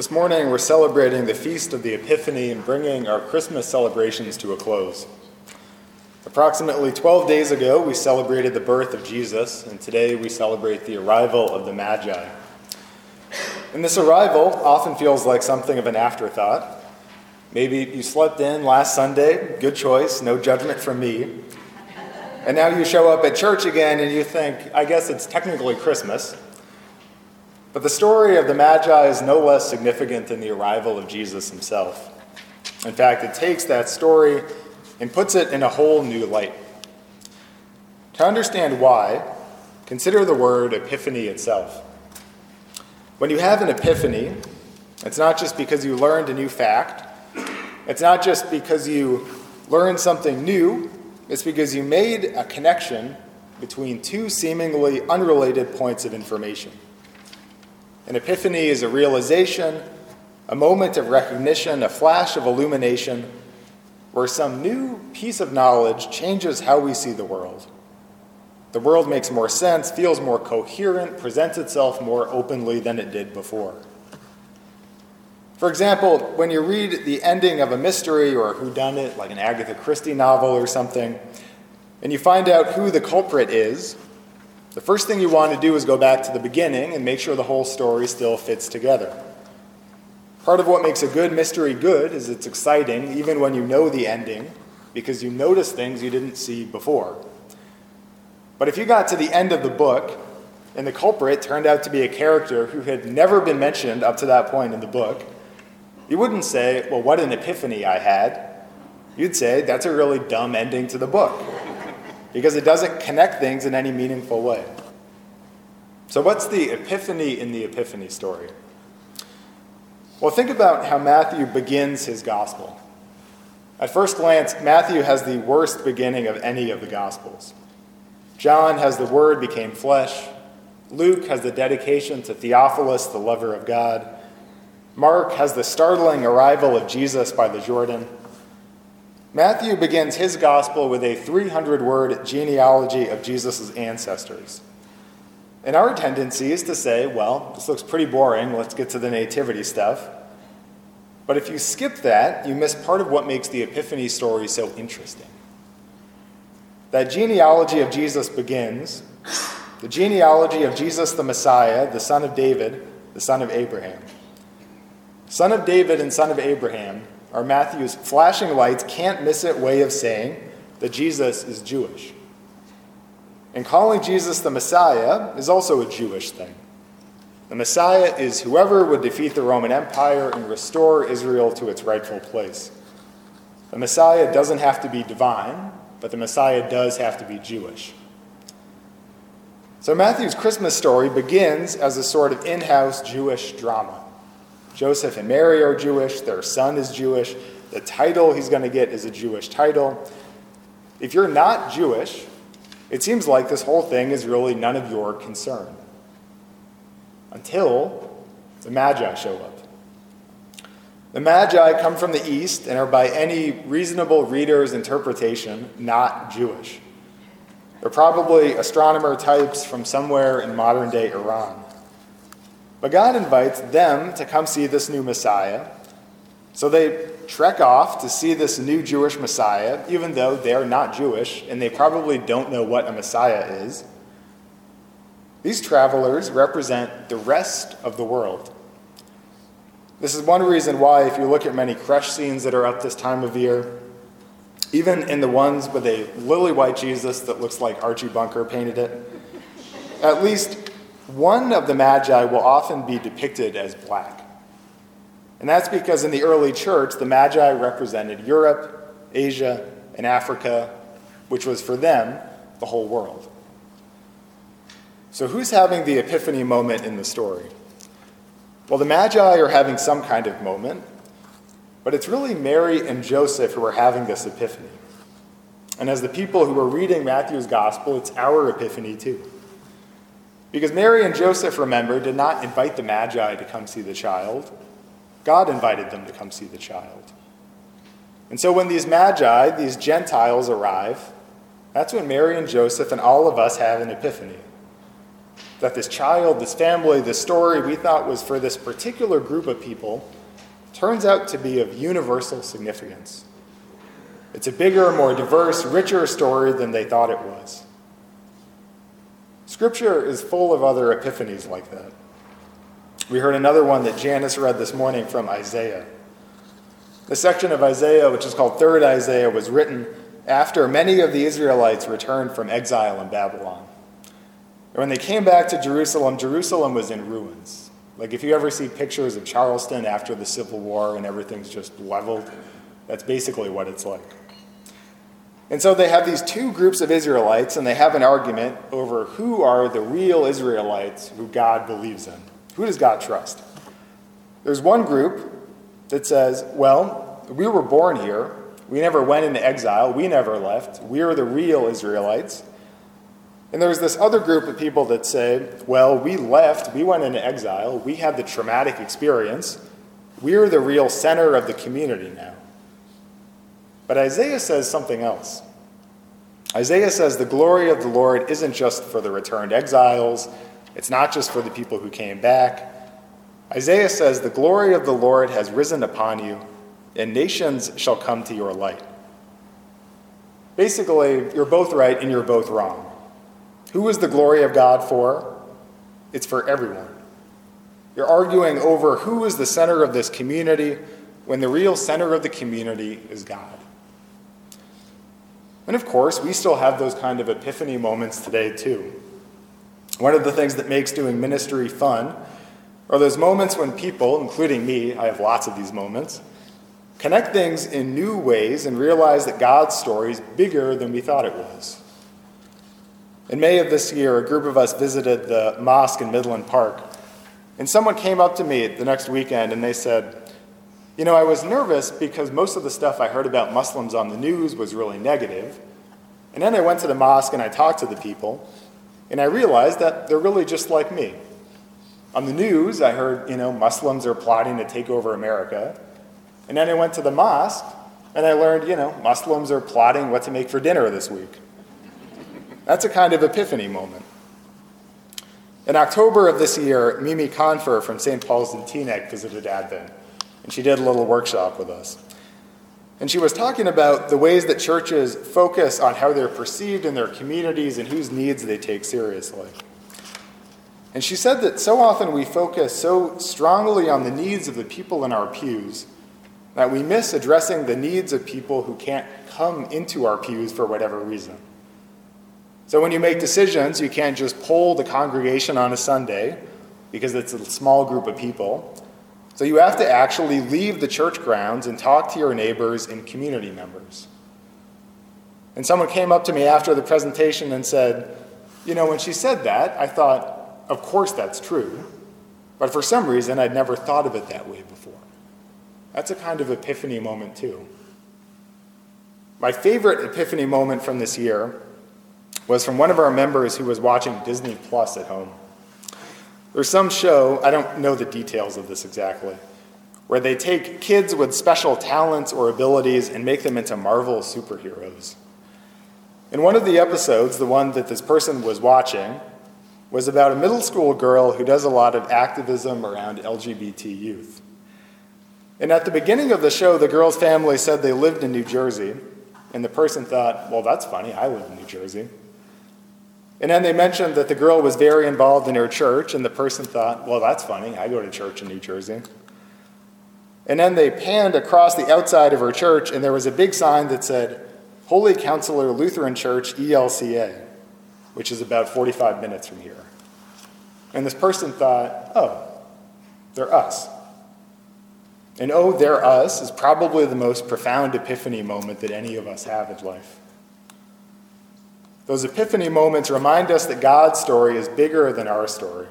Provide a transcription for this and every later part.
This morning, we're celebrating the Feast of the Epiphany and bringing our Christmas celebrations to a close. Approximately 12 days ago, we celebrated the birth of Jesus, and today we celebrate the arrival of the Magi. And this arrival often feels like something of an afterthought. Maybe you slept in last Sunday, good choice, no judgment from me. And now you show up at church again and you think, I guess it's technically Christmas. But the story of the Magi is no less significant than the arrival of Jesus himself. In fact, it takes that story and puts it in a whole new light. To understand why, consider the word epiphany itself. When you have an epiphany, it's not just because you learned a new fact, it's not just because you learned something new, it's because you made a connection between two seemingly unrelated points of information. An epiphany is a realization, a moment of recognition, a flash of illumination, where some new piece of knowledge changes how we see the world. The world makes more sense, feels more coherent, presents itself more openly than it did before. For example, when you read the ending of a mystery or a whodunit, like an Agatha Christie novel or something, and you find out who the culprit is, the first thing you want to do is go back to the beginning and make sure the whole story still fits together. Part of what makes a good mystery good is it's exciting, even when you know the ending, because you notice things you didn't see before. But if you got to the end of the book and the culprit turned out to be a character who had never been mentioned up to that point in the book, you wouldn't say, Well, what an epiphany I had. You'd say, That's a really dumb ending to the book because it doesn't connect things in any meaningful way. So, what's the epiphany in the epiphany story? Well, think about how Matthew begins his gospel. At first glance, Matthew has the worst beginning of any of the gospels. John has the Word became flesh. Luke has the dedication to Theophilus, the lover of God. Mark has the startling arrival of Jesus by the Jordan. Matthew begins his gospel with a 300 word genealogy of Jesus' ancestors. And our tendency is to say, well, this looks pretty boring, let's get to the nativity stuff. But if you skip that, you miss part of what makes the Epiphany story so interesting. That genealogy of Jesus begins, the genealogy of Jesus the Messiah, the son of David, the son of Abraham. Son of David and son of Abraham are Matthew's flashing lights, can't miss it way of saying that Jesus is Jewish. And calling Jesus the Messiah is also a Jewish thing. The Messiah is whoever would defeat the Roman Empire and restore Israel to its rightful place. The Messiah doesn't have to be divine, but the Messiah does have to be Jewish. So Matthew's Christmas story begins as a sort of in house Jewish drama. Joseph and Mary are Jewish, their son is Jewish, the title he's going to get is a Jewish title. If you're not Jewish, it seems like this whole thing is really none of your concern. Until the Magi show up. The Magi come from the East and are, by any reasonable reader's interpretation, not Jewish. They're probably astronomer types from somewhere in modern day Iran. But God invites them to come see this new Messiah. So they trek off to see this new Jewish Messiah, even though they're not Jewish and they probably don't know what a Messiah is. These travelers represent the rest of the world. This is one reason why, if you look at many crèche scenes that are up this time of year, even in the ones with a lily white Jesus that looks like Archie Bunker painted it, at least one of the Magi will often be depicted as black. And that's because in the early church, the Magi represented Europe, Asia, and Africa, which was for them the whole world. So, who's having the epiphany moment in the story? Well, the Magi are having some kind of moment, but it's really Mary and Joseph who are having this epiphany. And as the people who are reading Matthew's gospel, it's our epiphany too. Because Mary and Joseph, remember, did not invite the Magi to come see the child. God invited them to come see the child. And so when these Magi, these Gentiles, arrive, that's when Mary and Joseph and all of us have an epiphany. that this child, this family, this story we thought was for this particular group of people turns out to be of universal significance. It's a bigger, more diverse, richer story than they thought it was. Scripture is full of other epiphanies like that. We heard another one that Janice read this morning from Isaiah. The section of Isaiah, which is called Third Isaiah, was written after many of the Israelites returned from exile in Babylon. And when they came back to Jerusalem, Jerusalem was in ruins. Like if you ever see pictures of Charleston after the Civil War and everything's just leveled, that's basically what it's like. And so they have these two groups of Israelites, and they have an argument over who are the real Israelites who God believes in. Who does God trust? There's one group that says, well, we were born here. We never went into exile. We never left. We're the real Israelites. And there's this other group of people that say, well, we left. We went into exile. We had the traumatic experience. We're the real center of the community now. But Isaiah says something else. Isaiah says the glory of the Lord isn't just for the returned exiles, it's not just for the people who came back. Isaiah says, The glory of the Lord has risen upon you, and nations shall come to your light. Basically, you're both right and you're both wrong. Who is the glory of God for? It's for everyone. You're arguing over who is the center of this community when the real center of the community is God. And of course, we still have those kind of epiphany moments today, too. One of the things that makes doing ministry fun are those moments when people, including me, I have lots of these moments, connect things in new ways and realize that God's story is bigger than we thought it was. In May of this year, a group of us visited the mosque in Midland Park, and someone came up to me the next weekend and they said, you know, I was nervous because most of the stuff I heard about Muslims on the news was really negative. And then I went to the mosque and I talked to the people, and I realized that they're really just like me. On the news, I heard, you know, Muslims are plotting to take over America. And then I went to the mosque and I learned, you know, Muslims are plotting what to make for dinner this week. That's a kind of epiphany moment. In October of this year, Mimi Confer from St. Paul's in Teaneck visited Advent and she did a little workshop with us. And she was talking about the ways that churches focus on how they're perceived in their communities and whose needs they take seriously. And she said that so often we focus so strongly on the needs of the people in our pews that we miss addressing the needs of people who can't come into our pews for whatever reason. So when you make decisions, you can't just poll the congregation on a Sunday because it's a small group of people. So you have to actually leave the church grounds and talk to your neighbors and community members. And someone came up to me after the presentation and said, You know, when she said that, I thought, of course that's true. But for some reason, I'd never thought of it that way before. That's a kind of epiphany moment, too. My favorite epiphany moment from this year was from one of our members who was watching Disney Plus at home. There's some show, I don't know the details of this exactly, where they take kids with special talents or abilities and make them into Marvel superheroes. In one of the episodes, the one that this person was watching, was about a middle school girl who does a lot of activism around LGBT youth. And at the beginning of the show, the girl's family said they lived in New Jersey, and the person thought, well, that's funny, I live in New Jersey. And then they mentioned that the girl was very involved in her church, and the person thought, well, that's funny. I go to church in New Jersey. And then they panned across the outside of her church, and there was a big sign that said, Holy Counselor Lutheran Church, ELCA, which is about 45 minutes from here. And this person thought, oh, they're us. And oh, they're us is probably the most profound epiphany moment that any of us have in life. Those epiphany moments remind us that God's story is bigger than our story.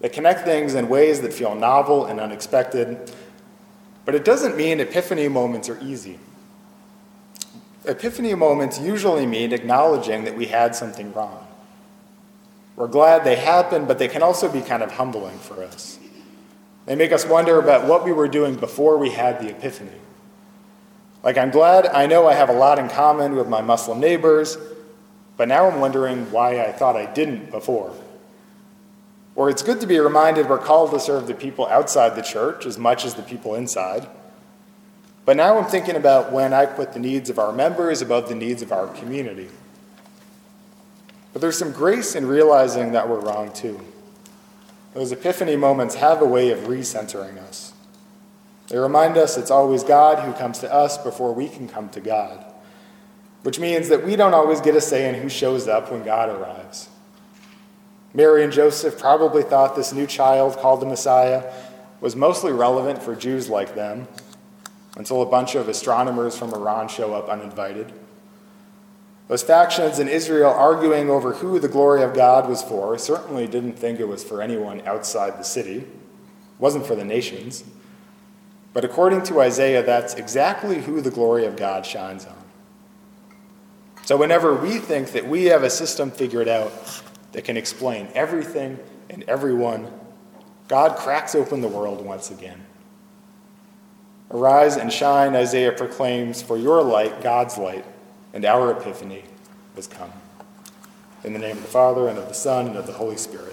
They connect things in ways that feel novel and unexpected, but it doesn't mean epiphany moments are easy. Epiphany moments usually mean acknowledging that we had something wrong. We're glad they happened, but they can also be kind of humbling for us. They make us wonder about what we were doing before we had the epiphany. Like, I'm glad I know I have a lot in common with my Muslim neighbors, but now I'm wondering why I thought I didn't before. Or it's good to be reminded we're called to serve the people outside the church as much as the people inside. But now I'm thinking about when I put the needs of our members above the needs of our community. But there's some grace in realizing that we're wrong too. Those epiphany moments have a way of recentering us. They remind us it's always God who comes to us before we can come to God, which means that we don't always get a say in who shows up when God arrives. Mary and Joseph probably thought this new child called the Messiah was mostly relevant for Jews like them until a bunch of astronomers from Iran show up uninvited. Those factions in Israel arguing over who the glory of God was for certainly didn't think it was for anyone outside the city. It wasn't for the nations. But according to Isaiah, that's exactly who the glory of God shines on. So whenever we think that we have a system figured out that can explain everything and everyone, God cracks open the world once again. Arise and shine, Isaiah proclaims, for your light, God's light, and our epiphany has come. In the name of the Father, and of the Son, and of the Holy Spirit.